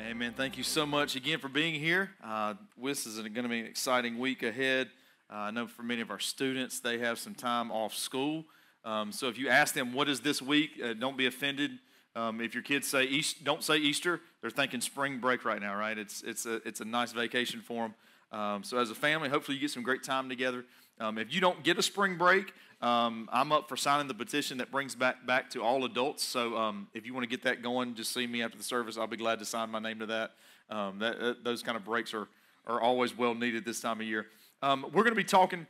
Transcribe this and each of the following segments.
Amen. Thank you so much again for being here. Uh, this is going to be an exciting week ahead. Uh, I know for many of our students, they have some time off school. Um, so if you ask them, what is this week, uh, don't be offended. Um, if your kids say East, don't say Easter, they're thinking spring break right now, right? It's, it's, a, it's a nice vacation for them. Um, so as a family, hopefully you get some great time together. Um, if you don't get a spring break, um, I'm up for signing the petition that brings back back to all adults. So um, if you want to get that going, just see me after the service. I'll be glad to sign my name to that. Um, that uh, those kind of breaks are are always well needed this time of year. Um, we're going to be talking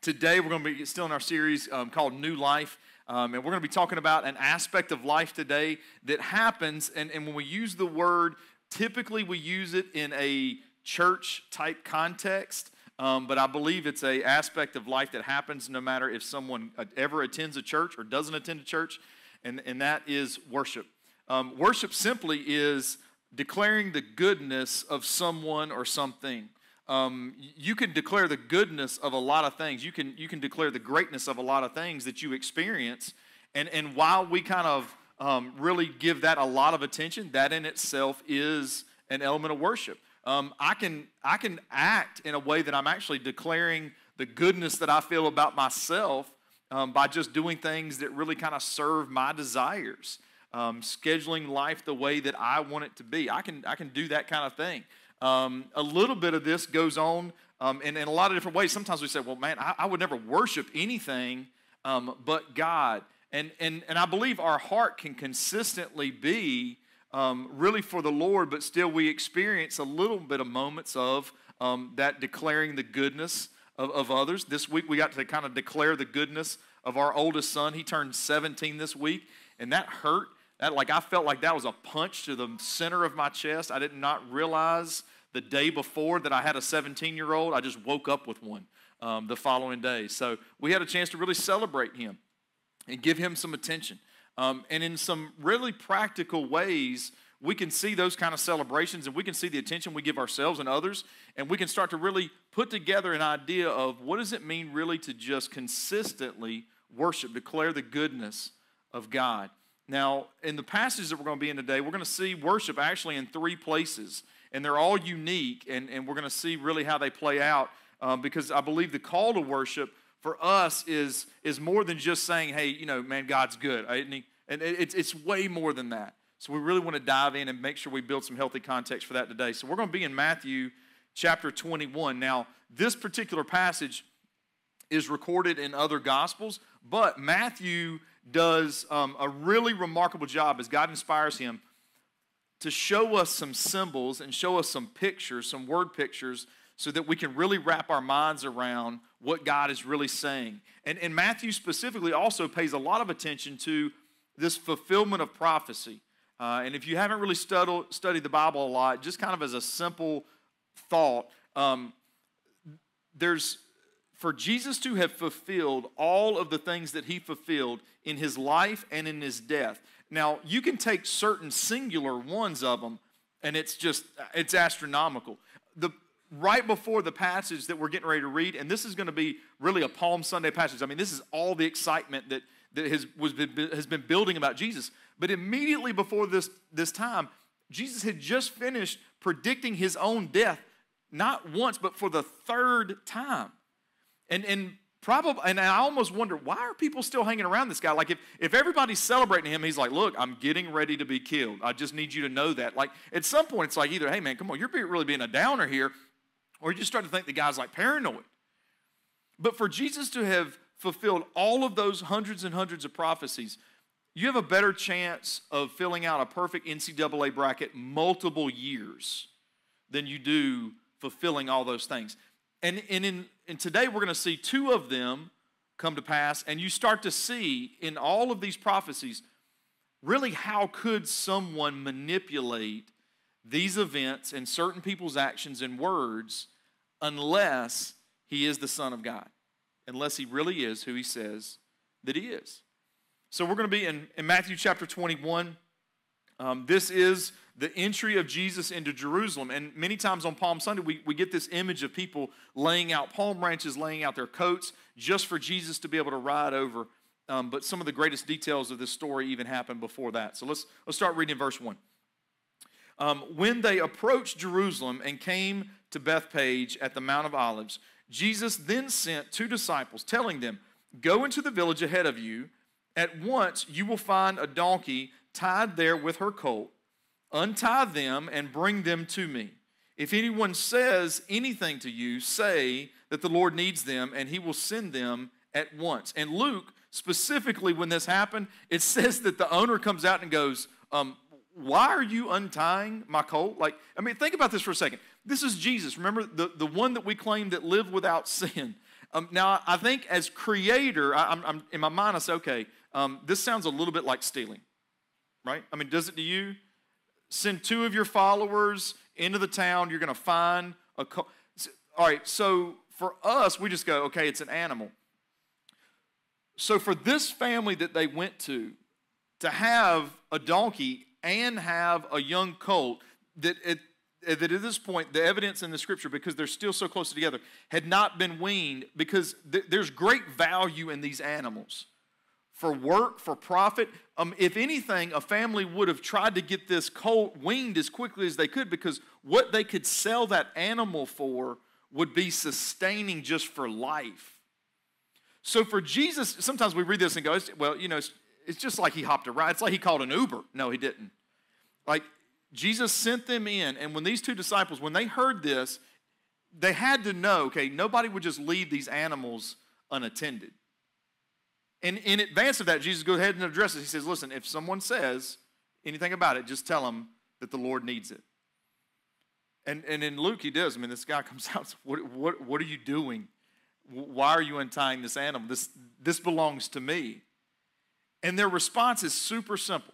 today. We're going to be still in our series um, called New Life. Um, and we're going to be talking about an aspect of life today that happens. And, and when we use the word, typically we use it in a church type context. Um, but I believe it's a aspect of life that happens no matter if someone uh, ever attends a church or doesn't attend a church, and, and that is worship. Um, worship simply is declaring the goodness of someone or something. Um, you can declare the goodness of a lot of things. You can, you can declare the greatness of a lot of things that you experience. And, and while we kind of um, really give that a lot of attention, that in itself is an element of worship um, I, can, I can act in a way that I'm actually declaring the goodness that I feel about myself um, by just doing things that really kind of serve my desires, um, scheduling life the way that I want it to be. I can, I can do that kind of thing. Um, a little bit of this goes on um, in, in, a lot of different ways. Sometimes we say, well, man, I, I would never worship anything um, but God. And, and, and I believe our heart can consistently be um, really for the Lord, but still we experience a little bit of moments of um, that declaring the goodness of, of others. This week we got to kind of declare the goodness of our oldest son. He turned 17 this week, and that hurt. That like I felt like that was a punch to the center of my chest. I did not realize the day before that I had a 17 year old. I just woke up with one um, the following day. So we had a chance to really celebrate him and give him some attention. Um, and in some really practical ways, we can see those kind of celebrations and we can see the attention we give ourselves and others. And we can start to really put together an idea of what does it mean really to just consistently worship, declare the goodness of God. Now, in the passage that we're going to be in today, we're going to see worship actually in three places. And they're all unique, and, and we're going to see really how they play out um, because I believe the call to worship for us is, is more than just saying, hey, you know, man, God's good. And it's, it's way more than that. So we really want to dive in and make sure we build some healthy context for that today. So we're going to be in Matthew chapter 21. Now, this particular passage is recorded in other gospels, but Matthew does um, a really remarkable job as God inspires him to show us some symbols and show us some pictures, some word pictures so that we can really wrap our minds around what God is really saying. And, and Matthew specifically also pays a lot of attention to this fulfillment of prophecy. Uh, and if you haven't really studied, the Bible a lot, just kind of as a simple thought, um, there's for Jesus to have fulfilled all of the things that he fulfilled in his life and in his death. Now, you can take certain singular ones of them, and it's just, it's astronomical. The, right before the passage that we're getting ready to read, and this is going to be really a Palm Sunday passage. I mean, this is all the excitement that, that has, was, has been building about Jesus. But immediately before this, this time, Jesus had just finished predicting his own death, not once, but for the third time. And, and probably, and I almost wonder, why are people still hanging around this guy? Like, if, if everybody's celebrating him, he's like, look, I'm getting ready to be killed. I just need you to know that. Like, at some point, it's like either, hey, man, come on, you're really being a downer here, or you just start to think the guy's like paranoid. But for Jesus to have fulfilled all of those hundreds and hundreds of prophecies, you have a better chance of filling out a perfect NCAA bracket multiple years than you do fulfilling all those things. And, and, in, and today we're going to see two of them come to pass, and you start to see in all of these prophecies really how could someone manipulate these events and certain people's actions and words unless he is the Son of God, unless he really is who he says that he is. So we're going to be in, in Matthew chapter 21. Um, this is the entry of Jesus into Jerusalem. And many times on Palm Sunday, we, we get this image of people laying out palm branches, laying out their coats just for Jesus to be able to ride over. Um, but some of the greatest details of this story even happened before that. So let's, let's start reading verse 1. Um, when they approached Jerusalem and came to Bethpage at the Mount of Olives, Jesus then sent two disciples, telling them, Go into the village ahead of you. At once you will find a donkey tied there with her colt. Untie them and bring them to me. If anyone says anything to you, say that the Lord needs them and he will send them at once. And Luke, specifically when this happened, it says that the owner comes out and goes, um, Why are you untying my colt? Like, I mean, think about this for a second. This is Jesus. Remember, the, the one that we claim that lived without sin. Um, now, I think as creator, I, am in my mind, I say, okay, um, this sounds a little bit like stealing, right? I mean, does it to you? Send two of your followers into the town, you're going to find a. Co- All right, so for us, we just go, okay, it's an animal. So for this family that they went to, to have a donkey and have a young colt, that it, that at this point, the evidence in the scripture, because they're still so close together, had not been weaned, because th- there's great value in these animals for work, for profit. Um, if anything, a family would have tried to get this colt weaned as quickly as they could because what they could sell that animal for would be sustaining just for life. So for Jesus, sometimes we read this and go, well, you know, it's, it's just like he hopped a ride. It's like he called an Uber. No, he didn't. Like Jesus sent them in, and when these two disciples, when they heard this, they had to know, okay, nobody would just leave these animals unattended. And in advance of that, Jesus goes ahead and addresses. He says, Listen, if someone says anything about it, just tell them that the Lord needs it. And, and in Luke, he does. I mean, this guy comes out, says, what, what, what are you doing? Why are you untying this animal? This, this belongs to me. And their response is super simple.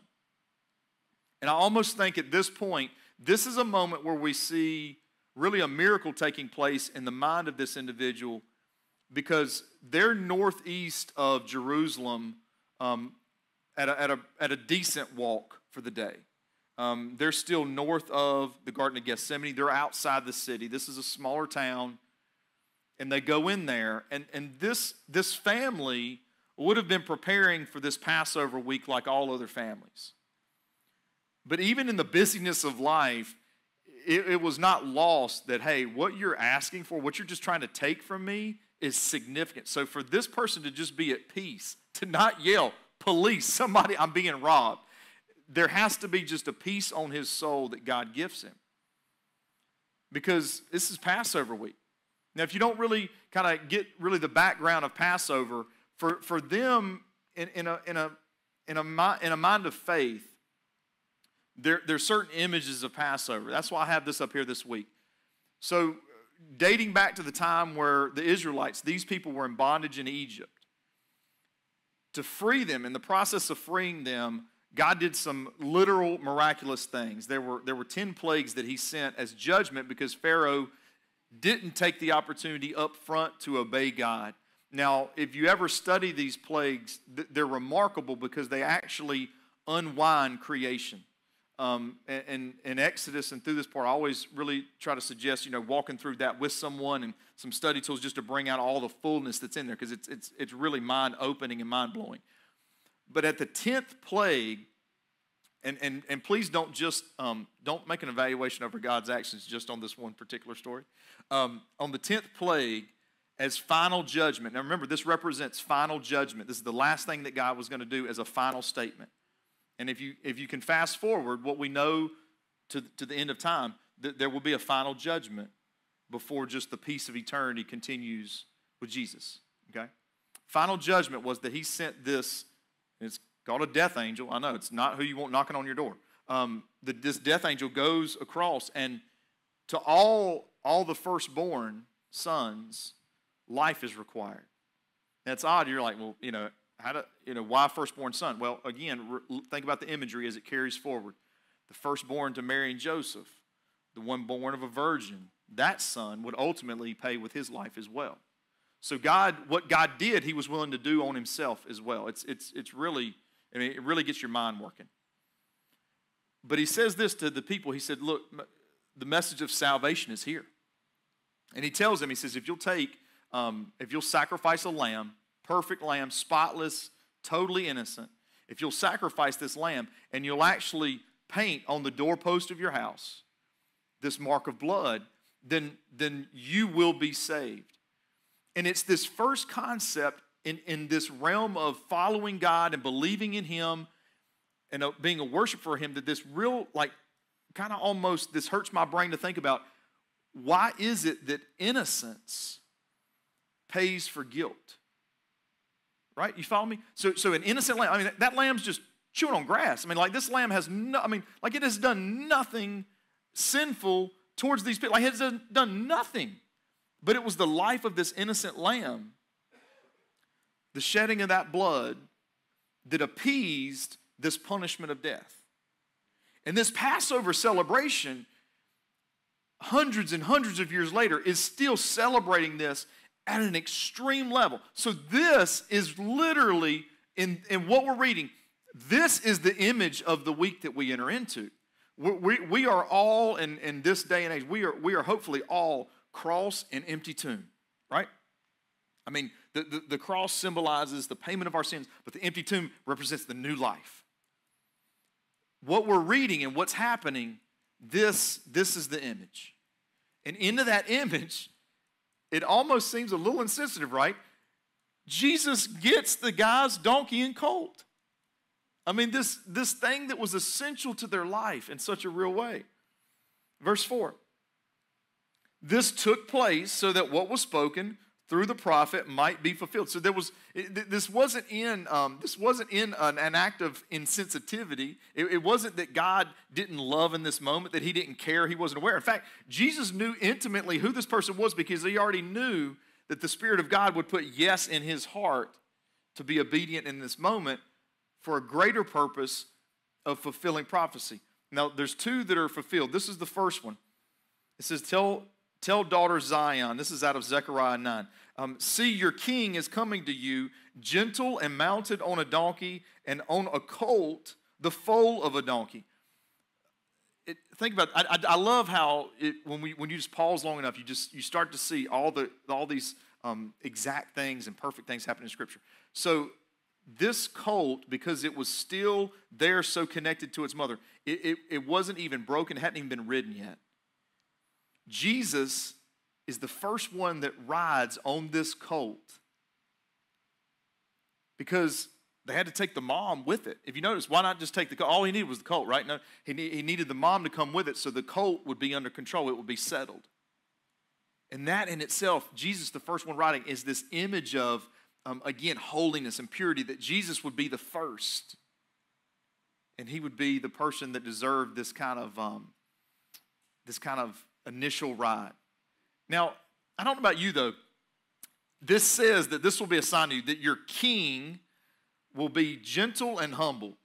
And I almost think at this point, this is a moment where we see really a miracle taking place in the mind of this individual because they're northeast of Jerusalem um, at, a, at, a, at a decent walk for the day. Um, they're still north of the Garden of Gethsemane. They're outside the city. This is a smaller town. And they go in there. And, and this, this family would have been preparing for this Passover week like all other families. But even in the busyness of life, it, it was not lost that, hey, what you're asking for, what you're just trying to take from me, is significant. So for this person to just be at peace, to not yell, police, somebody, I'm being robbed, there has to be just a peace on his soul that God gives him. Because this is Passover week. Now, if you don't really kind of get really the background of Passover, for, for them in, in, a, in, a, in, a, in a mind of faith, there, there are certain images of Passover. That's why I have this up here this week. So dating back to the time where the Israelites, these people were in bondage in Egypt. To free them, in the process of freeing them, God did some literal miraculous things. There were, there were 10 plagues that he sent as judgment because Pharaoh didn't take the opportunity up front to obey God. Now, if you ever study these plagues, they're remarkable because they actually unwind creation um, and, in Exodus and through this part, I always really try to suggest, you know, walking through that with someone and some study tools just to bring out all the fullness that's in there because it's, it's, it's really mind opening and mind blowing. But at the 10th plague, and, and, and please don't just, um, don't make an evaluation over God's actions just on this one particular story. Um, on the 10th plague, as final judgment, now remember, this represents final judgment. This is the last thing that God was going to do as a final statement. And if you, if you can fast forward what we know to, to the end of time, th- there will be a final judgment before just the peace of eternity continues with Jesus. Okay? Final judgment was that he sent this, it's called a death angel. I know it's not who you want knocking on your door. Um, the, this death angel goes across, and to all, all the firstborn sons, life is required. That's odd. You're like, well, you know, how to, you know, why firstborn son? Well, again, think about the imagery as it carries forward. The firstborn to Mary and Joseph, the one born of a virgin, that son would ultimately pay with his life as well. So God, what God did, he was willing to do on himself as well. It's, it's, it's really, I mean, it really gets your mind working. But he says this to the people. He said, look, the message of salvation is here. And he tells them, he says, if you'll take, um, if you'll sacrifice a lamb, perfect lamb, spotless, totally innocent, if you'll sacrifice this lamb and you'll actually paint on the doorpost of your house this mark of blood, then, then you will be saved. And it's this first concept in, in this realm of following God and believing in Him and uh, being a worshiper for Him that this real, like, kind of almost, this hurts my brain to think about. Why is it that innocence pays for guilt? Right? You follow me? So, so an innocent lamb, I mean, that lamb's just chewing on grass. I mean, like, this lamb has no, I mean, like, it has done nothing sinful towards these people. Like, it has done nothing. But it was the life of this innocent lamb, the shedding of that blood, that appeased this punishment of death. And this Passover celebration, hundreds and hundreds of years later, is still celebrating this at an extreme level. So, this is literally, in, in what we're reading, this is the image of the week that we enter into. We, we, we are all, in, in this day and age, we are, we are hopefully all cross and empty tomb, right? I mean, the, the, the cross symbolizes the payment of our sins, but the empty tomb represents the new life. What we're reading and what's happening, this, this is the image. And into that image, it almost seems a little insensitive, right? Jesus gets the guy's donkey and colt. I mean, this, this thing that was essential to their life in such a real way. Verse 4 This took place so that what was spoken through the prophet might be fulfilled. So there was this wasn't in um, this wasn't in an, an act of insensitivity. It, it, wasn't that God didn't love in this moment, that He didn't care, He wasn't aware. In fact, Jesus knew intimately who this person was because He already knew that the Spirit of God would put yes in His heart to be obedient in this moment for a greater purpose of fulfilling prophecy. Now, there's two that are fulfilled. This is the first one. It says, "Tell tell daughter Zion." This is out of Zechariah nine. Um, See, your king is coming to you, gentle and mounted on a donkey, and on a colt, the foal of a donkey. It, think about. I, I, I love how it, when, we, when you just pause long enough, you just you start to see all, the, all these um, exact things and perfect things happen in Scripture. So this colt, because it was still there so connected to its mother, it, it, it wasn't even broken, hadn't even been ridden yet. Jesus is the first one that rides on this colt because they had to take the mom with it. If you notice, why not just take the colt? All he needed was the colt, right? No, he, he needed the mom to come with it so the colt would be under control, it would be settled. And that in itself, Jesus, the first one riding, is this image of, um, again, holiness and purity, that Jesus would be the first. And he would be the person that deserved this kind of, um, this kind of initial ride. Now, I don't know about you though. This says that this will be a sign to you that your king will be gentle and humble.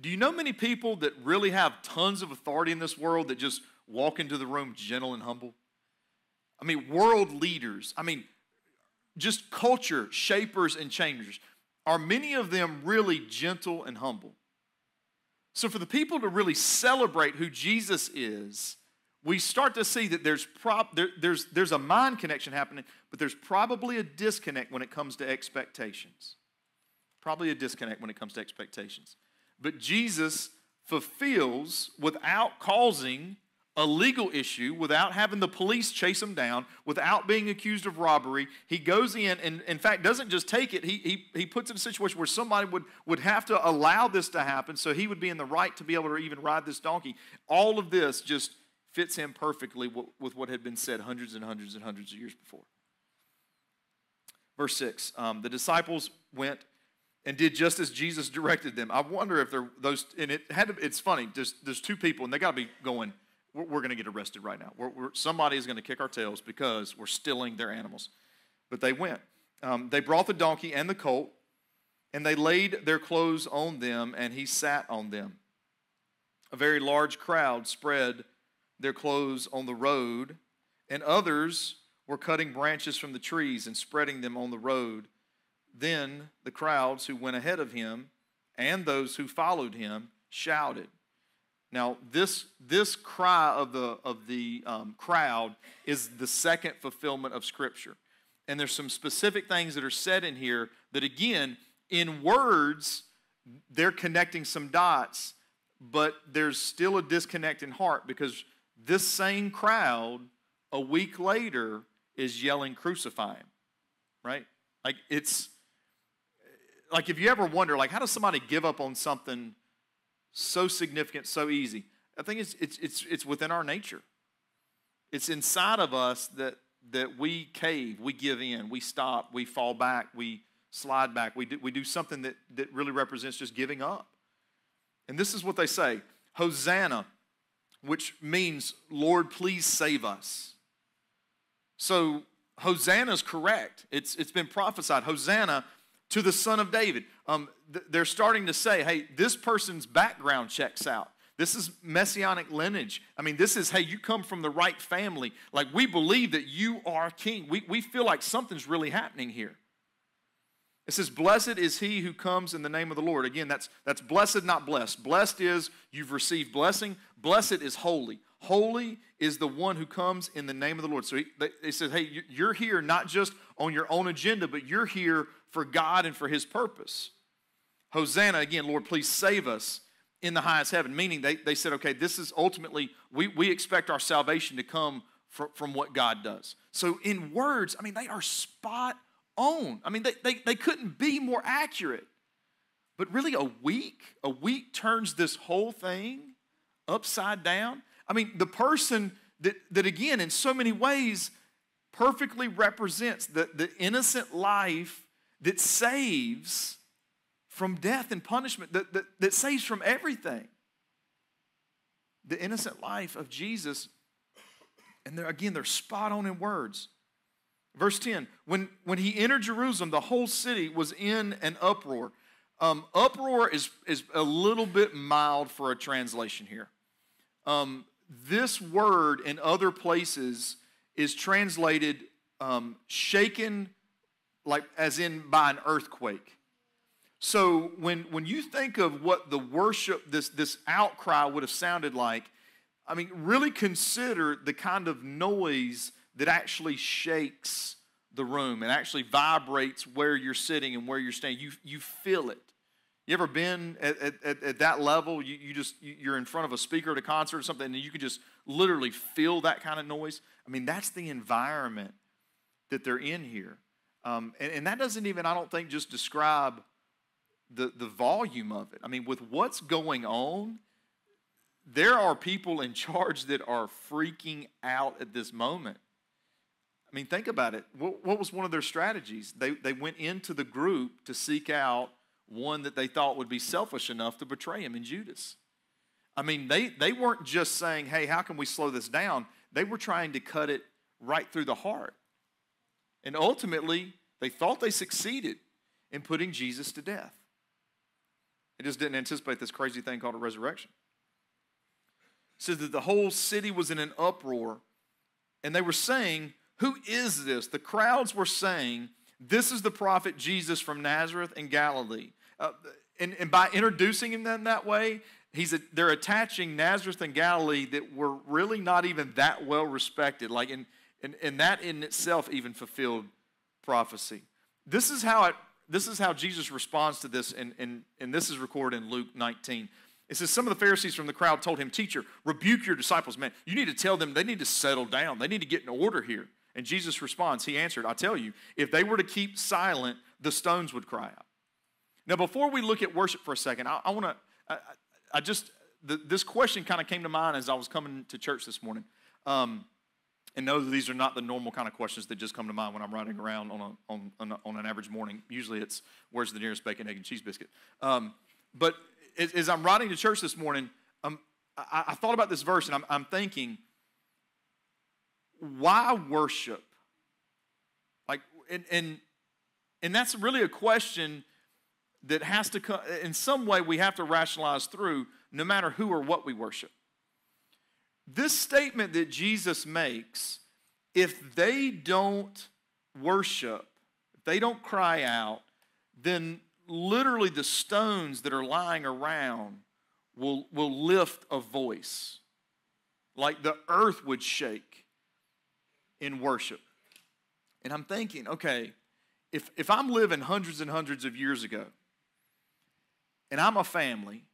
Do you know many people that really have tons of authority in this world that just walk into the room gentle and humble? I mean, world leaders, I mean, just culture shapers and changers. Are many of them really gentle and humble? So, for the people to really celebrate who Jesus is, we start to see that there's, prob- there, there's, there's a mind connection happening, but there's probably a disconnect when it comes to expectations. Probably a disconnect when it comes to expectations. But Jesus fulfills without causing a legal issue, without having the police chase him down, without being accused of robbery. He goes in and, in fact, doesn't just take it, he, he, he puts in a situation where somebody would, would have to allow this to happen so he would be in the right to be able to even ride this donkey. All of this just fits in perfectly with what had been said hundreds and hundreds and hundreds of years before. Verse 6 um, The disciples went and did just as Jesus directed them. I wonder if they're those, and it had to, it's funny, there's, there's two people, and they got to be going, we're, we're going to get arrested right now. We're, we're, somebody is going to kick our tails because we're stealing their animals. But they went. Um, they brought the donkey and the colt, and they laid their clothes on them, and he sat on them. A very large crowd spread their clothes on the road, and others were cutting branches from the trees and spreading them on the road. Then the crowds who went ahead of him and those who followed him shouted. Now, this, this cry of the, of the um, crowd is the second fulfillment of Scripture. And there's some specific things that are said in here that, again, in words, they're connecting some dots but there's still a disconnect in heart because this same crowd a week later is yelling, crucify him, right? Like it's like if you ever wonder, like, how does somebody give up on something so significant, so easy? I think it's it's it's it's within our nature. It's inside of us that that we cave, we give in, we stop, we fall back, we slide back, we do, we do something that, that really represents just giving up. And this is what they say Hosanna, which means, Lord, please save us. So, Hosanna is correct. It's, it's been prophesied. Hosanna to the Son of David. Um, th- they're starting to say, hey, this person's background checks out. This is messianic lineage. I mean, this is, hey, you come from the right family. Like, we believe that you are king. We, we feel like something's really happening here. It says, Blessed is he who comes in the name of the Lord. Again, that's, that's blessed, not blessed. Blessed is you've received blessing. Blessed is holy. Holy is the one who comes in the name of the Lord. So he, they, they said, Hey, you're here not just on your own agenda, but you're here for God and for his purpose. Hosanna, again, Lord, please save us in the highest heaven. Meaning they, they said, okay, this is ultimately, we, we expect our salvation to come from, from what God does. So in words, I mean, they are spot on. I mean, they, they, they couldn't be more accurate. But really, a week, a week turns this whole thing upside down. I mean, the person that, that again, in so many ways, perfectly represents the, the innocent life that saves from death and punishment, that, that, that saves from everything. The innocent life of Jesus, and they're, again, they're spot on in words. Verse 10 when, when he entered Jerusalem, the whole city was in an uproar. Um, uproar is, is a little bit mild for a translation here. Um, this word in other places is translated um, shaken, like as in by an earthquake. So when, when you think of what the worship, this, this outcry would have sounded like, I mean, really consider the kind of noise that actually shakes the room and actually vibrates where you're sitting and where you're standing. You, you feel it. You ever been at, at, at that level? You, you just, you're in front of a speaker at a concert or something, and you can just literally feel that kind of noise. I mean, that's the environment that they're in here. Um, and, and that doesn't even, I don't think, just describe the, the volume of it. I mean, with what's going on, there are people in charge that are freaking out at this moment. I mean, think about it. What, what, was one of their strategies? They, they went into the group to seek out one that they thought would be selfish enough to betray him in Judas. I mean, they, they weren't just saying, hey, how can we slow this down? They were trying to cut it right through the heart. And ultimately, they thought they succeeded in putting Jesus to death. They just didn't anticipate this crazy thing called a resurrection. It says that the whole city was in an uproar, and they were saying, Who is this? The crowds were saying, This is the prophet Jesus from Nazareth in Galilee. Uh, and, and by introducing him in that way, he's a, they're attaching Nazareth and Galilee that were really not even that well respected. Like, and that in itself even fulfilled prophecy. This is how it this is how Jesus responds to this, and, and, and this is recorded in Luke 19. It says, Some of the Pharisees from the crowd told him, Teacher, rebuke your disciples. Man, you need to tell them they need to settle down. They need to get in order here. And Jesus responds, He answered, I tell you, if they were to keep silent, the stones would cry out. Now, before we look at worship for a second, I, I want to, I, I, just, the, this question kind of came to mind as I was coming to church this morning. Um, and know that these are not the normal kind of questions that just come to mind when I'm riding around on, a, on, on, a, on an average morning. Usually it's, where's the nearest bacon, egg, and cheese biscuit? Um, but as, as, I'm riding to church this morning, um, I, I, thought about this verse and I'm, I'm thinking, why worship? Like, and, and, and that's really a question that has to come, in some way, we have to rationalize through no matter who or what we worship. This statement that Jesus makes, if they don't worship, if they don't cry out, then literally the stones that are lying around will, will lift a voice. Like the earth would shake in worship. And I'm thinking, okay, if, if I'm living hundreds and hundreds of years ago, and I'm a family,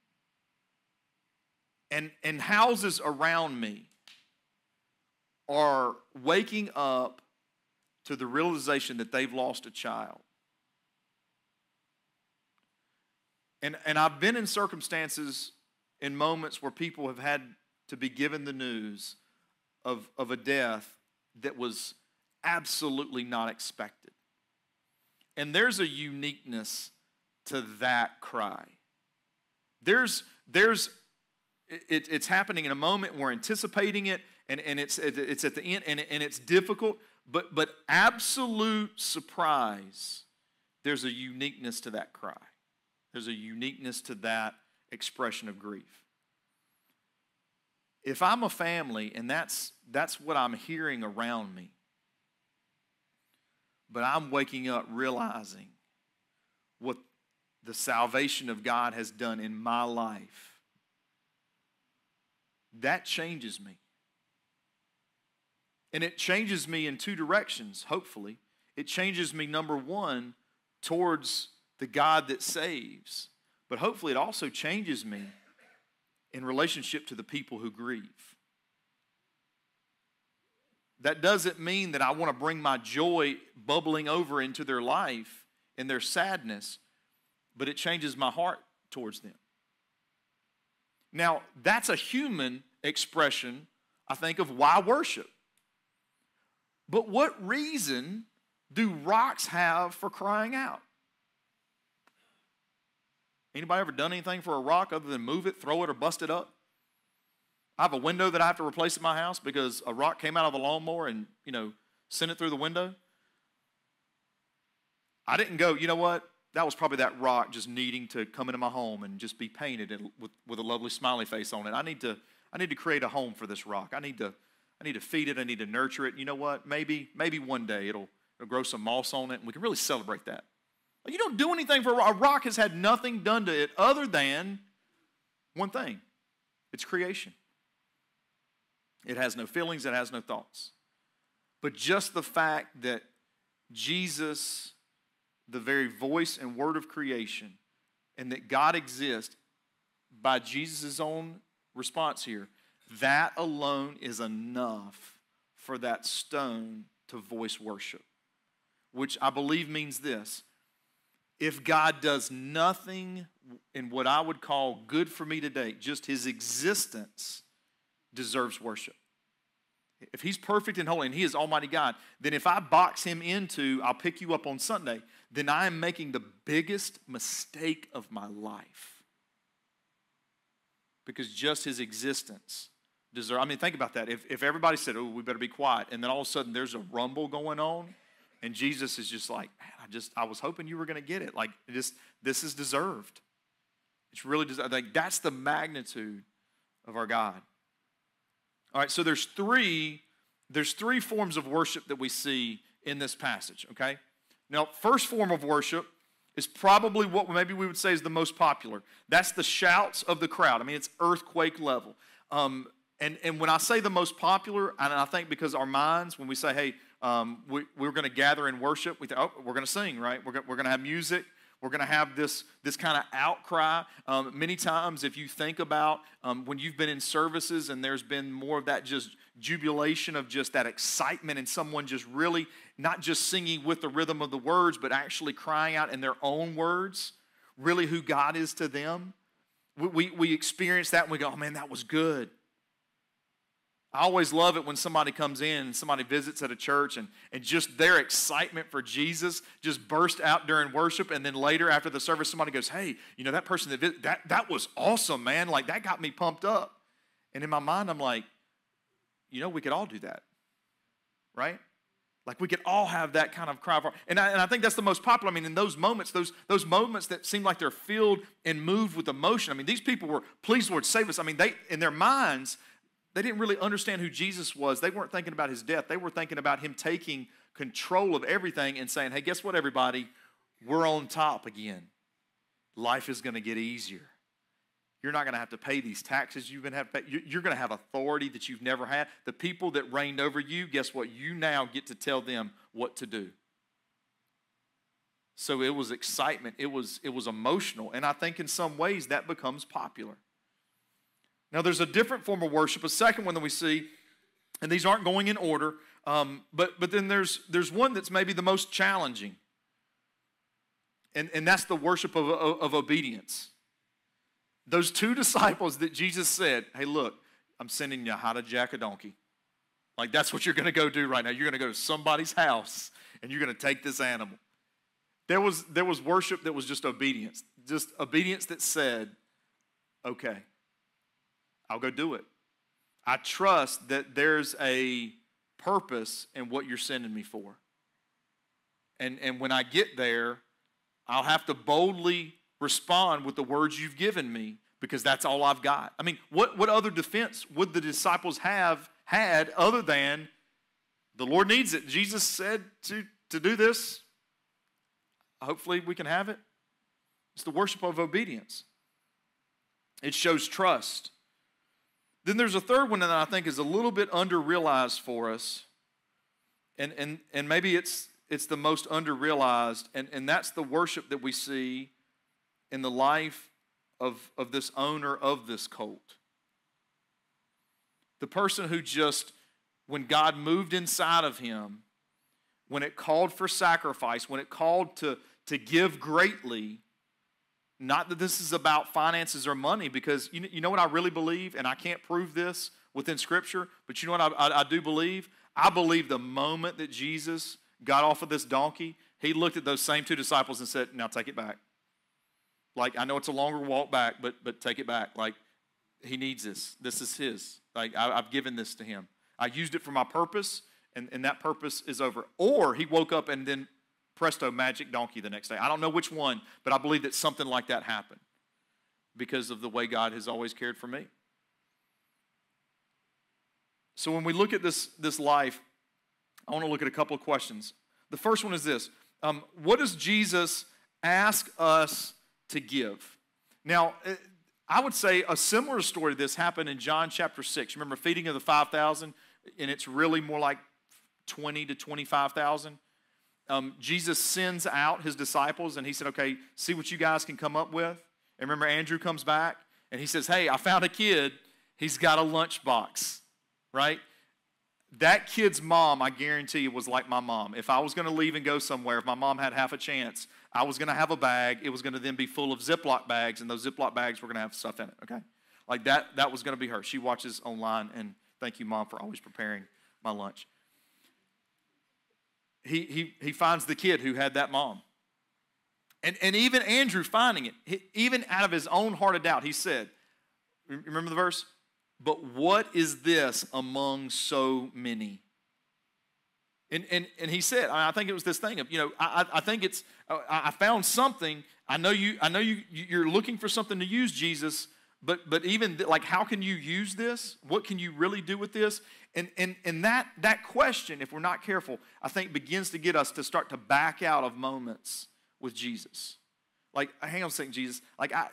and, and houses around me are waking up to the realization that they've lost a child. And, and I've been in circumstances, in moments where people have had to be given the news of, of a death that was absolutely not expected. And there's a uniqueness to that cry. There's, there's it, it's happening in a moment, we're anticipating it, and, and it's, it's at the end, and, and it's difficult, but, but absolute surprise, there's a uniqueness to that cry. There's a uniqueness to that expression of grief. If I'm a family and that's, that's what I'm hearing around me, but I'm waking up realizing what the salvation of God has done in my life, that changes me. And it changes me in two directions, hopefully. It changes me, number one, towards the God that saves. But hopefully, it also changes me in relationship to the people who grieve. That doesn't mean that I want to bring my joy bubbling over into their life and their sadness, but it changes my heart towards them. Now, that's a human expression, I think, of why worship. But what reason do rocks have for crying out? Anybody ever done anything for a rock other than move it, throw it, or bust it up? I have a window that I have to replace in my house because a rock came out of the lawnmower and, you know, sent it through the window. I didn't go, you know what? That was probably that rock just needing to come into my home and just be painted with, with a lovely smiley face on it. I need to I need to create a home for this rock. I need to I need to feed it. I need to nurture it. You know what? Maybe maybe one day it'll, it'll grow some moss on it and we can really celebrate that. You don't do anything for a rock. A rock has had nothing done to it other than one thing. It's creation. It has no feelings, it has no thoughts. But just the fact that Jesus, the very voice and word of creation, and that God exists by Jesus' own response here, that alone is enough for that stone to voice worship. Which I believe means this if God does nothing in what I would call good for me today, just his existence deserves worship. If he's perfect and holy and he is Almighty God, then if I box him into, I'll pick you up on Sunday, then I am making the biggest mistake of my life. Because just his existence deserves, I mean, think about that. If, if everybody said, oh, we better be quiet, and then all of a sudden there's a rumble going on, and Jesus is just like, I just, I was hoping you were going to get it. Like, just, this is deserved. It's really deserved. Like, that's the magnitude of our God. All right, so there's three, there's three forms of worship that we see in this passage, okay? Now, first form of worship is probably what maybe we would say is the most popular. That's the shouts of the crowd. I mean, it's earthquake level. Um, and, and when I say the most popular, and I think because our minds, when we say, hey, um, we, we're going to gather and worship. We think, oh, we're going to sing, right? We're, we're going to have music. We're going to have this, this kind of outcry. Um, many times, if you think about um, when you've been in services and there's been more of that just jubilation of just that excitement and someone just really not just singing with the rhythm of the words, but actually crying out in their own words, really who God is to them. We, we, we experience that and we go, oh man, that was good. I always love it when somebody comes in somebody visits at a church and, and just their excitement for Jesus just burst out during worship. And then later after the service, somebody goes, Hey, you know, that person that, that, that was awesome, man. Like that got me pumped up. And in my mind, I'm like, You know, we could all do that, right? Like we could all have that kind of cry for, and I, and I think that's the most popular. I mean, in those moments, those those moments that seem like they're filled and moved with emotion. I mean, these people were, please, Lord, save us. I mean, they in their minds, they didn't really understand who Jesus was. They weren't thinking about his death. They were thinking about him taking control of everything and saying, hey, guess what, everybody? We're on top again. Life is going to get easier. You're not going to have to pay these taxes you've been having. You're going to have authority that you've never had. The people that reigned over you, guess what? You now get to tell them what to do. So it was excitement. It was it was emotional, and I think in some ways that becomes popular. Now, there's a different form of worship, a second one that we see, and these aren't going in order, um, but, but then there's, there's one that's maybe the most challenging, and, and that's the worship of, of, of obedience. Those two disciples that Jesus said, Hey, look, I'm sending you how to jack a donkey. Like, that's what you're going to go do right now. You're going to go to somebody's house and you're going to take this animal. There was, there was worship that was just obedience, just obedience that said, Okay, I'll go do it. I trust that there's a purpose in what you're sending me for. And, and when I get there, I'll have to boldly respond with the words you've given me because that's all I've got. I mean, what, what other defense would the disciples have had other than the Lord needs it? Jesus said to, to do this. Hopefully, we can have it. It's the worship of obedience, it shows trust. Then there's a third one that I think is a little bit under realized for us. And, and, and maybe it's, it's the most under realized, and, and that's the worship that we see in the life of, of this owner of this colt. The person who just, when God moved inside of him, when it called for sacrifice, when it called to, to give greatly, not that this is about finances or money, because you know, you know what I really believe, and I can't prove this within Scripture, but you know what I, I, I do believe? I believe the moment that Jesus got off of this donkey, he looked at those same two disciples and said, Now take it back. Like, I know it's a longer walk back, but, but take it back. Like, he needs this. This is his. Like, I, have given this to him. I used it for my purpose, and, and that purpose is over. Or he woke up and then presto, magic donkey the next day. I don't know which one, but I believe that something like that happened because of the way God has always cared for me. So when we look at this, this life, I want to look at a couple of questions. The first one is this um, What does Jesus ask us to give? Now, eh, I would say a similar story to this happened in John chapter 6. Remember feeding of the 5,000? And it's really more like 20 to 25,000 um, Jesus sends out his disciples and he said, Okay, see what you guys can come up with. And remember, Andrew comes back and he says, Hey, I found a kid. He's got a lunchbox, right? That kid's mom, I guarantee you, was like my mom. If I was going to leave and go somewhere, if my mom had half a chance, I was going to have a bag. It was going to then be full of Ziploc bags, and those Ziploc bags were going to have stuff in it, okay? Like that, that was going to be her. She watches online, and thank you, mom, for always preparing my lunch he, he, he finds the kid who had that mom. And, and even Andrew finding it, he, even out of his own heart of doubt, he said, Remember the verse? But what is this among so many? And, and, and he said, I think it was this thing of, you know, I, I think it's, I found something. I know you, I know you, you're looking for something to use, Jesus, but, but even like, how can you use this? What can you really do with this? And, and, and that, that question, if we're not careful, I think begins to get us to start to back out of moments with Jesus. Like, hang on a second, Jesus. Like, I,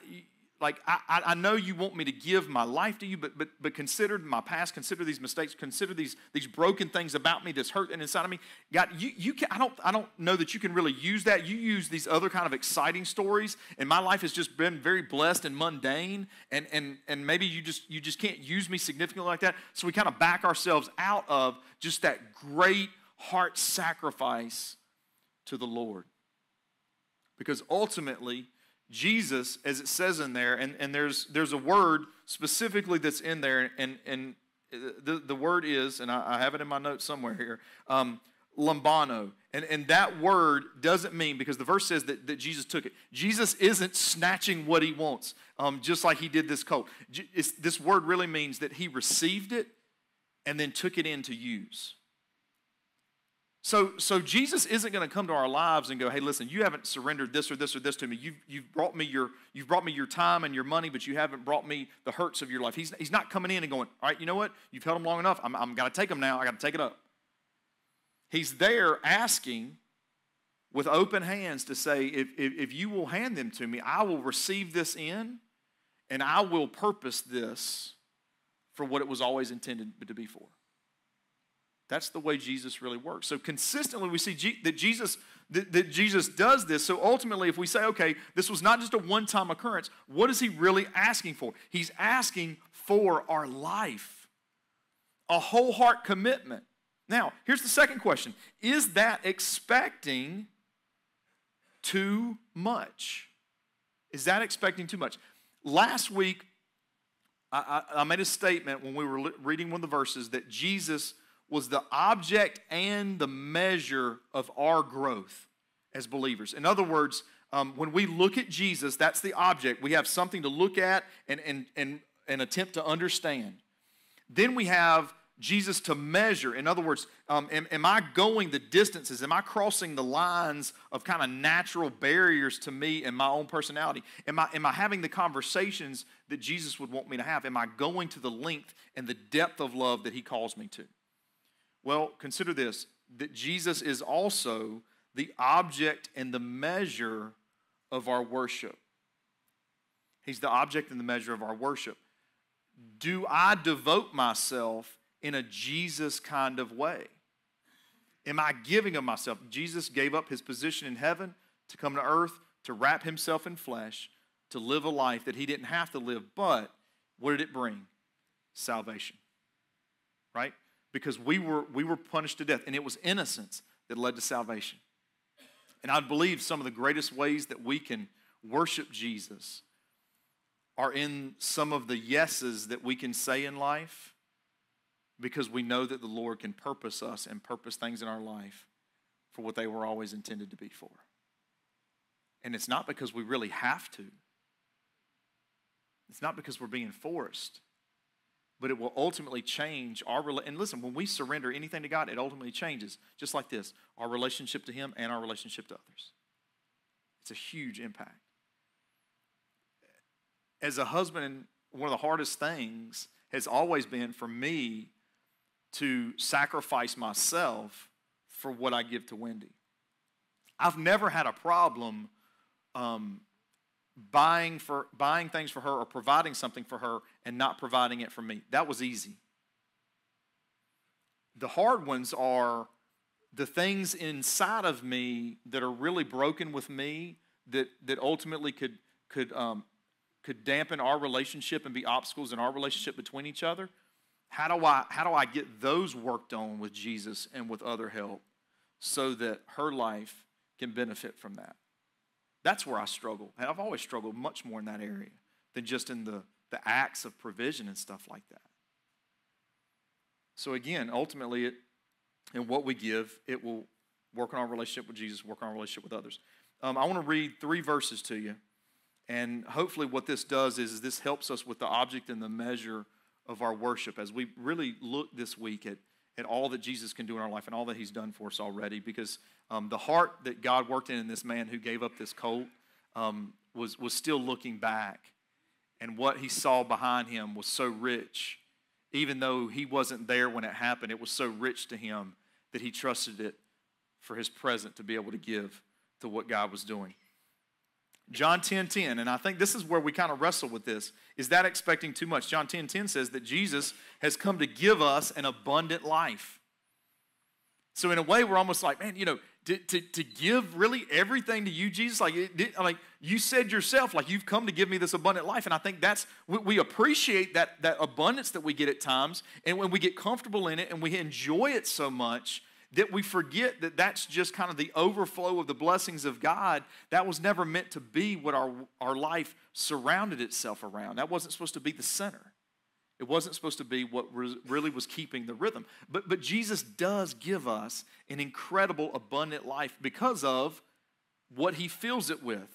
like I, I know you want me to give my life to you, but, but, but consider my past, consider these mistakes, consider these, these broken things about me that's hurt inside of me. God, you, you can, I, don't, I don't know that you can really use that. You use these other kind of exciting stories, and my life has just been very blessed and mundane, and, and, and maybe you just, you just can't use me significantly like that. So we kind of back ourselves out of just that great heart sacrifice to the Lord. Because ultimately, Jesus, as it says in there, and, and there's, there's a word specifically that's in there, and, and the, the word is, and I, I have it in my notes somewhere here, um, lambano. And, and that word doesn't mean, because the verse says that, that Jesus took it. Jesus isn't snatching what he wants, um, just like he did this colt. It's, this word really means that he received it and then took it in to use. So, so Jesus isn't going to come to our lives and go, hey, listen, you haven't surrendered this or this or this to me. You've, you've, brought me your, you've brought me your time and your money, but you haven't brought me the hurts of your life. He's, he's not coming in and going, all right, you know what? You've held them long enough. I'm, I'm got to take them now. I got to take it up. He's there asking with open hands to say, if, if, if you will hand them to me, I will receive this in and I will purpose this for what it was always intended to be for. That's the way Jesus really works. So consistently, we see G- that Jesus that, that Jesus does this. So ultimately, if we say, okay, this was not just a one-time occurrence, what is he really asking for? He's asking for our life. A whole heart commitment. Now, here's the second question Is that expecting too much? Is that expecting too much? Last week, I, I, I made a statement when we were reading one of the verses that Jesus was the object and the measure of our growth as believers. In other words, um, when we look at Jesus, that's the object. We have something to look at and, and, and, and attempt to understand. Then we have Jesus to measure. In other words, um, am, am, I going the distances? Am I crossing the lines of kind of natural barriers to me and my own personality? Am I, am I having the conversations that Jesus would want me to have? Am I going to the length and the depth of love that he calls me to? Well, consider this that Jesus is also the object and the measure of our worship. He's the object and the measure of our worship. Do I devote myself in a Jesus kind of way? Am I giving of myself? Jesus gave up his position in heaven to come to earth, to wrap himself in flesh, to live a life that he didn't have to live. But what did it bring? Salvation. Right? Because we were, we were punished to death, and it was innocence that led to salvation. And I believe some of the greatest ways that we can worship Jesus are in some of the yeses that we can say in life because we know that the Lord can purpose us and purpose things in our life for what they were always intended to be for. And it's not because we really have to, it's not because we're being forced, but it will ultimately change our and listen when we surrender anything to god it ultimately changes just like this our relationship to him and our relationship to others it's a huge impact as a husband one of the hardest things has always been for me to sacrifice myself for what I give to Wendy. I've never had a problem um, buying for buying things for her or providing something for her and not providing it for me. That was easy. The hard ones are the things inside of me that are really broken with me that that ultimately could could um, could dampen our relationship and be obstacles in our relationship between each other. How do I how do I get those worked on with Jesus and with other help so that her life can benefit from that? That's where I struggle. And I've always struggled much more in that area than just in the, the acts of provision and stuff like that. So again, ultimately, it, in what we give, it will work on our relationship with Jesus, work on our relationship with others. Um, I want to read three verses to you. And hopefully, what this does is, is this helps us with the object and the measure of our worship as we really look this week at, at all that Jesus can do in our life and all that He's done for us already. Because um, the heart that God worked in in this man who gave up this colt um, was, was still looking back. And what he saw behind him was so rich. Even though he wasn't there when it happened, it was so rich to him that he trusted it for his present to be able to give to what God was doing. John 10 10, and I think this is where we kind of wrestle with this. Is that expecting too much? John 10 10 says that Jesus has come to give us an abundant life. So, in a way, we're almost like, man, you know, to, to, to give really everything to you, Jesus, like, it, like you said yourself, like you've come to give me this abundant life. And I think that's, we, we appreciate that, that abundance that we get at times. And when we get comfortable in it and we enjoy it so much, that we forget that that's just kind of the overflow of the blessings of God. That was never meant to be what our, our life surrounded itself around. That wasn't supposed to be the center. It wasn't supposed to be what really was keeping the rhythm. But, but Jesus does give us an incredible, abundant life because of what he fills it with.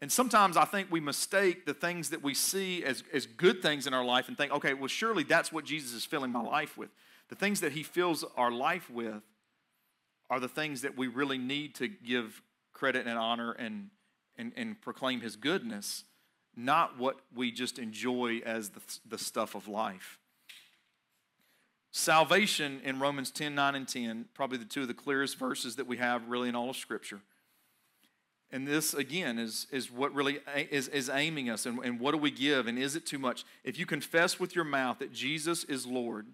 And sometimes I think we mistake the things that we see as, as good things in our life and think, okay, well, surely that's what Jesus is filling my life with. The things that He fills our life with are the things that we really need to give credit and honor and, and, and proclaim His goodness, not what we just enjoy as the, the stuff of life. Salvation in Romans 10 9 and 10, probably the two of the clearest verses that we have really in all of Scripture. And this, again, is, is what really is, is aiming us. And, and what do we give? And is it too much? If you confess with your mouth that Jesus is Lord,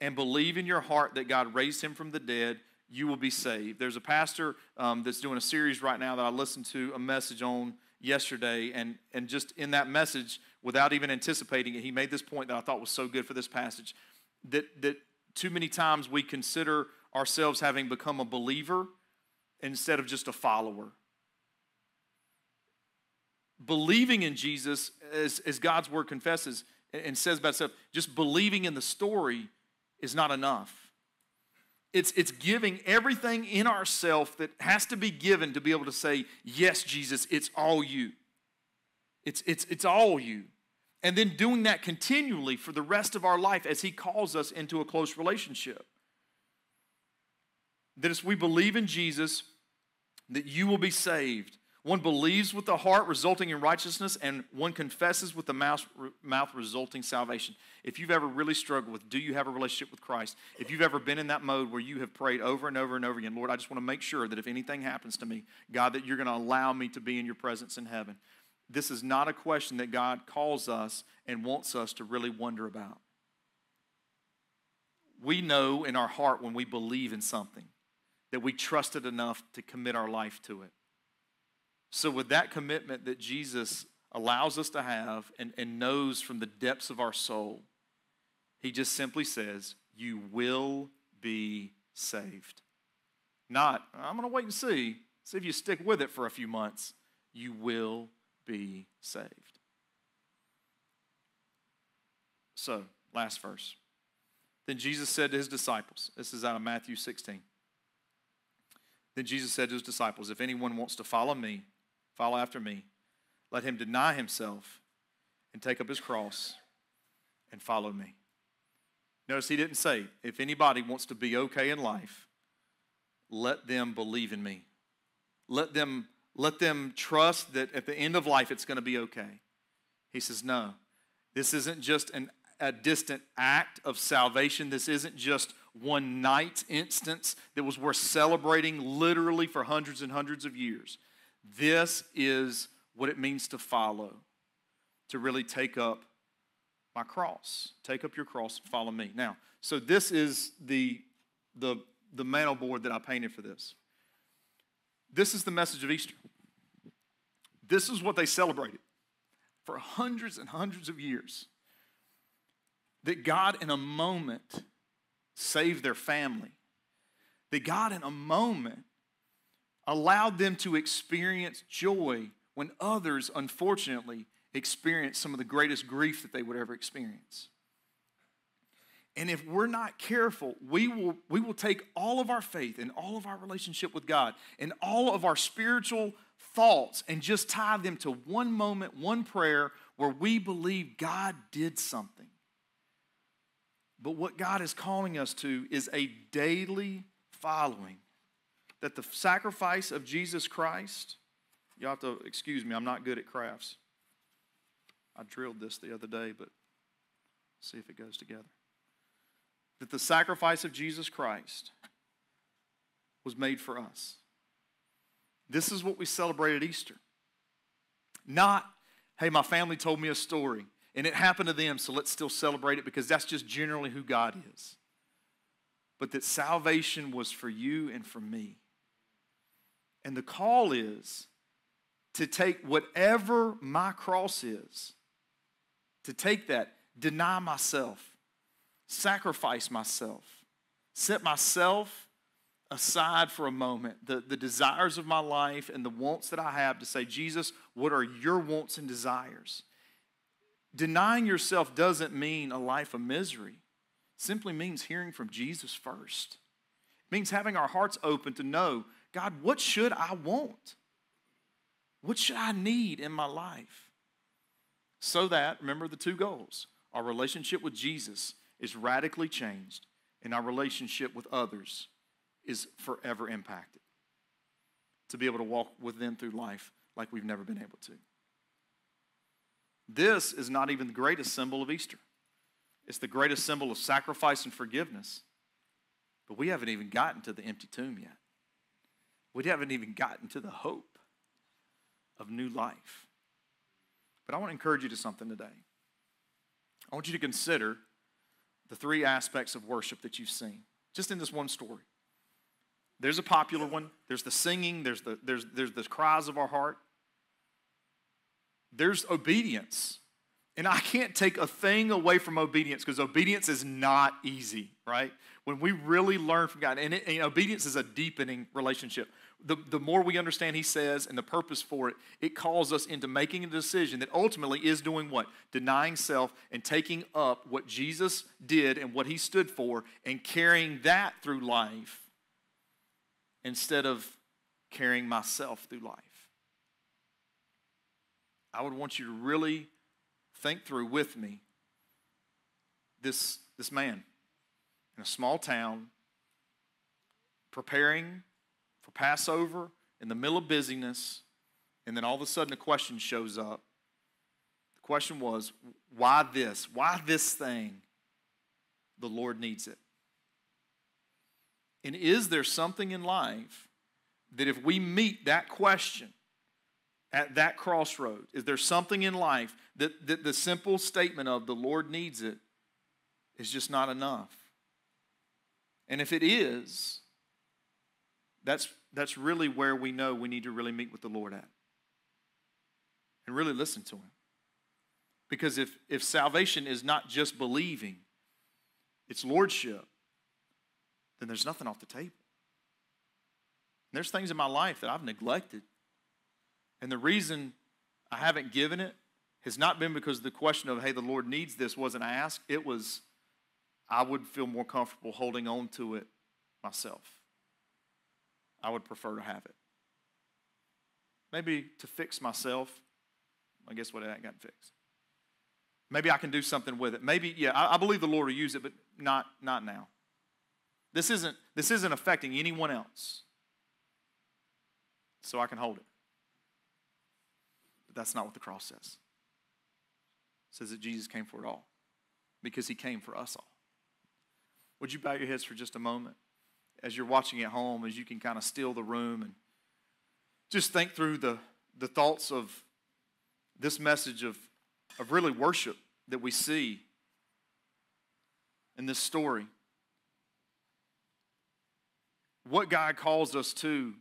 and believe in your heart that God raised him from the dead, you will be saved. There's a pastor um, that's doing a series right now that I listened to a message on yesterday, and, and just in that message, without even anticipating it, he made this point that I thought was so good for this passage that, that too many times we consider ourselves having become a believer instead of just a follower. Believing in Jesus, as, as God's word confesses and says about itself, just believing in the story is not enough. It's, it's giving everything in ourself that has to be given to be able to say, Yes, Jesus, it's all you. It's, it's, it's all you. And then doing that continually for the rest of our life as He calls us into a close relationship. That as we believe in Jesus, that you will be saved one believes with the heart, resulting in righteousness, and one confesses with the mouth, mouth, resulting salvation. If you've ever really struggled with, do you have a relationship with Christ? If you've ever been in that mode where you have prayed over and over and over again, Lord, I just want to make sure that if anything happens to me, God, that you're going to allow me to be in your presence in heaven. This is not a question that God calls us and wants us to really wonder about. We know in our heart when we believe in something that we trust it enough to commit our life to it. So, with that commitment that Jesus allows us to have and, and knows from the depths of our soul, he just simply says, You will be saved. Not, I'm going to wait and see, see if you stick with it for a few months. You will be saved. So, last verse. Then Jesus said to his disciples, this is out of Matthew 16. Then Jesus said to his disciples, If anyone wants to follow me, Follow after me. Let him deny himself and take up his cross and follow me. Notice he didn't say, if anybody wants to be okay in life, let them believe in me. Let them, let them trust that at the end of life it's going to be okay. He says, no, this isn't just an, a distant act of salvation. This isn't just one night instance that was worth celebrating literally for hundreds and hundreds of years. This is what it means to follow, to really take up my cross. Take up your cross and follow me. Now, so this is the, the, the mantle board that I painted for this. This is the message of Easter. This is what they celebrated for hundreds and hundreds of years. That God, in a moment, saved their family. That God, in a moment, allowed them to experience joy when others, unfortunately, experienced some of the greatest grief that they would ever experience. And if we're not careful, we will, we will take all of our faith and all of our relationship with God and all of our spiritual thoughts and just tie them to one moment, one prayer where we believe God did something. But what God is calling us to is a daily following that the sacrifice of Jesus Christ, you have to excuse me, I'm not good at crafts. I drilled this the other day, but see if it goes together. That the sacrifice of Jesus Christ was made for us. This is what we celebrate at Easter. Not, hey, my family told me a story and it happened to them, so let's still celebrate it because that's just generally who God is. But that salvation was for you and for me. And the call is to take whatever my cross is, to take that, deny myself, sacrifice myself, set myself aside for a moment, the, the desires of my life and the wants that I have to say, Jesus, what are your wants and desires? Denying yourself doesn't mean a life of misery. Simply means hearing from Jesus first. It means having our hearts open to know God, what should I want? What should I need in my life? So that, remember the two goals our relationship with Jesus is radically changed, and our relationship with others is forever impacted. To be able to walk with them through life like we've never been able to. This is not even the greatest symbol of Easter. It's the greatest symbol of sacrifice and forgiveness. But we haven't even gotten to the empty tomb yet. We haven't even gotten to the hope of new life. But I want to encourage you to something today. I want you to consider the three aspects of worship that you've seen, just in this one story. There's a popular one, there's the singing, there's the, there's, there's the cries of our heart. there's obedience. And I can't take a thing away from obedience because obedience is not easy, right? When we really learn from God, and, it, and obedience is a deepening relationship. The, the more we understand He says and the purpose for it, it calls us into making a decision that ultimately is doing what? Denying self and taking up what Jesus did and what He stood for and carrying that through life instead of carrying myself through life. I would want you to really think through with me this, this man in a small town preparing for Passover in the middle of busyness, and then all of a sudden a question shows up. The question was, why this? Why this thing? The Lord needs it. And is there something in life that if we meet that question, at that crossroad? Is there something in life that, that the simple statement of the Lord needs it is just not enough? And if it is, that's, that's really where we know we need to really meet with the Lord at and really listen to Him. Because if, if salvation is not just believing, it's lordship, then there's nothing off the table. And there's things in my life that I've neglected and the reason I haven't given it has not been because the question of, hey, the Lord needs this wasn't asked. It was, I would feel more comfortable holding on to it myself. I would prefer to have it. Maybe to fix myself. I guess what I got fixed. Maybe I can do something with it. Maybe, yeah, I, I believe the Lord will use it, but not, not now. This isn't, this isn't affecting anyone else. So I can hold it But that's not what the cross says. It says that Jesus came for it all because he came for us all. Would you bow your heads for just a moment as you're watching at home, as you can kind of steal the room and just think through the, the thoughts of this message of, of really worship that we see in this story? What God calls us to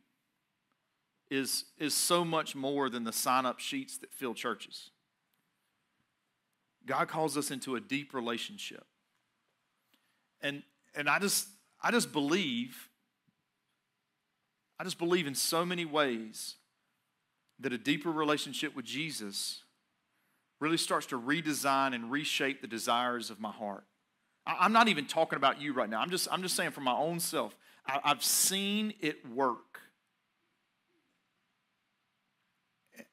is, is so much more than the sign up sheets that fill churches. God calls us into a deep relationship. And, and I, just, I just believe, I just believe in so many ways that a deeper relationship with Jesus really starts to redesign and reshape the desires of my heart. I, I'm not even talking about you right now. I'm just, I'm just saying for my own self. I, I've seen it work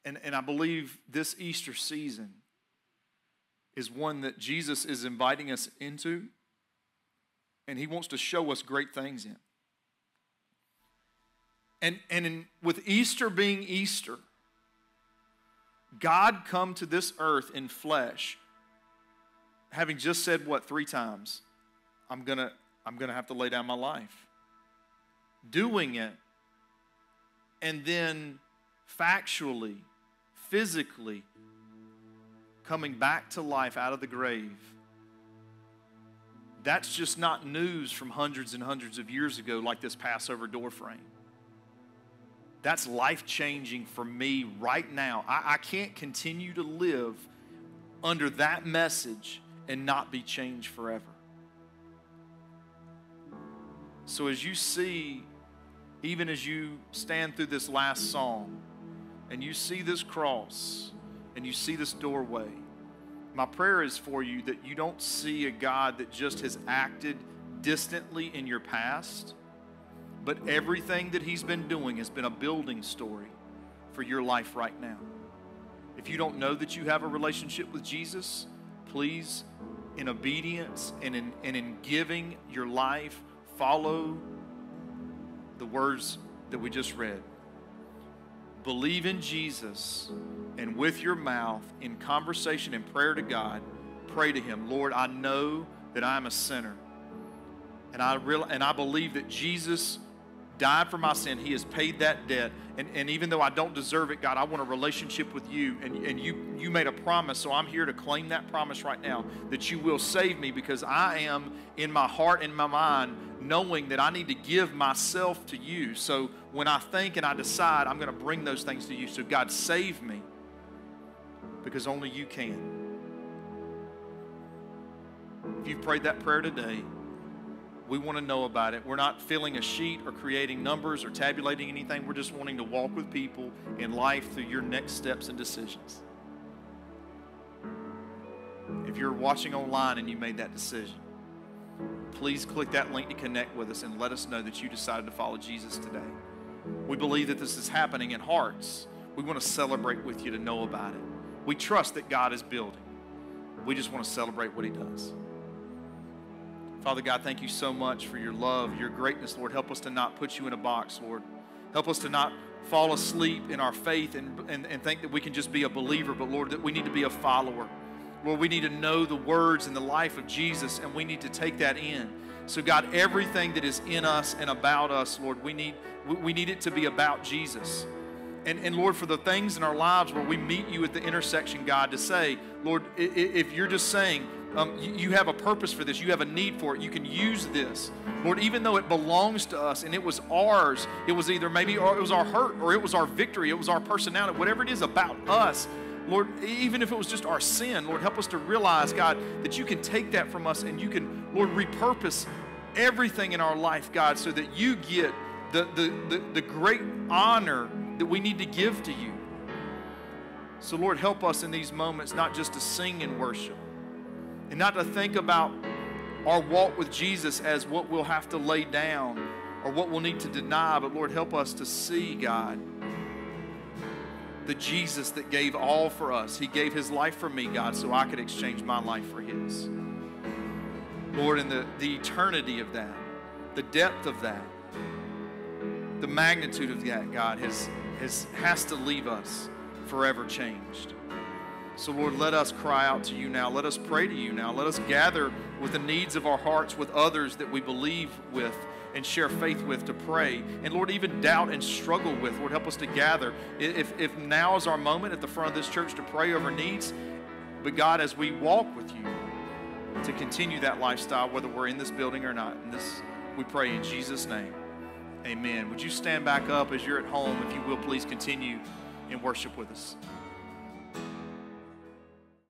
and, and I believe this Easter season is one that Jesus is inviting us into, and He wants to show us great things in. And, and in, with Easter being Easter, God come to this earth in flesh, having just said what three times? I'm gonna, I'm gonna have to lay down my life. Doing it, and then factually, physically coming back to life out of the grave. That's just not news from hundreds and hundreds of years ago, like this Passover doorframe. That's life changing for me right now. I, I can't continue to live under that message and not be changed forever. So, as you see, even as you stand through this last song, and you see this cross and you see this doorway, my prayer is for you that you don't see a God that just has acted distantly in your past, but everything that He's been doing has been a building story for your life right now. If you don't know that you have a relationship with Jesus, please, in obedience and in, and in giving your life, follow the words that we just read believe in Jesus and with your mouth, in conversation and prayer to God, pray to Him, Lord, I know that I'm a sinner. And I, real, and I believe that Jesus died for my sin. He has paid that debt. And, and even though I don't deserve it, God, I want a relationship with you. And, and you, you made a promise, so I'm here to claim that promise right now that you will save me because I am in my heart and my mind knowing that I need to give myself to you. So when I think and I decide, I'm going to bring those things to you. So, God, save me. Because only you can. If you've prayed that prayer today, we want to know about it. We're not filling a sheet or creating numbers or tabulating anything. We're just wanting to walk with people in life through your next steps and decisions. If you're watching online and you made that decision, please click that link to connect with us and let us know that you decided to follow Jesus today. We believe that this is happening in hearts. We want to celebrate with you to know about it. We trust that God is building. We just want to celebrate what He does. Father God, thank you so much for your love, your greatness, Lord. Help us to not put you in a box, Lord. Help us to not fall asleep in our faith and, and, and think that we can just be a believer, but Lord, that we need to be a follower. Lord, we need to know the words and the life of Jesus, and we need to take that in. So, God, everything that is in us and about us, Lord, we need, we need it to be about Jesus. And, and Lord, for the things in our lives where we meet you at the intersection, God, to say, Lord, if you're just saying, um, you, have a purpose for this. You have a need for it. You can use this. Lord, even though it belongs to us and it was ours, it was either maybe it was our hurt or it was our victory, it was our personality, whatever it is about us. Lord, even if it was just our sin, Lord, help us to realize, God, that you can take that from us and you can, Lord, repurpose everything in our life, God, so that you get the, the, the, the great honor that we need to give to you. So, Lord, help us in these moments not just to sing and worship, and not to think about our walk with Jesus as what we'll have to lay down or what we'll need to deny, but Lord, help us to see, God, the Jesus that gave all for us. He gave his life for me, God, so I could exchange my life for his. Lord, in the, the eternity of that, the depth of that, the magnitude of that, God, has, has, has to leave us forever changed. So, Lord, let us cry out to you now. Let us pray to you now. Let us gather with the needs of our hearts with others that we believe with and share faith with to pray. And Lord, even doubt and struggle with. Lord, help us to gather. If, if now is our moment at the front of this church to pray over needs, but God, as we walk with you, to continue that lifestyle, whether we're in this building or not. And this we pray in Jesus' name. Amen. Would you stand back up as you're at home, if you will, please continue in worship with us.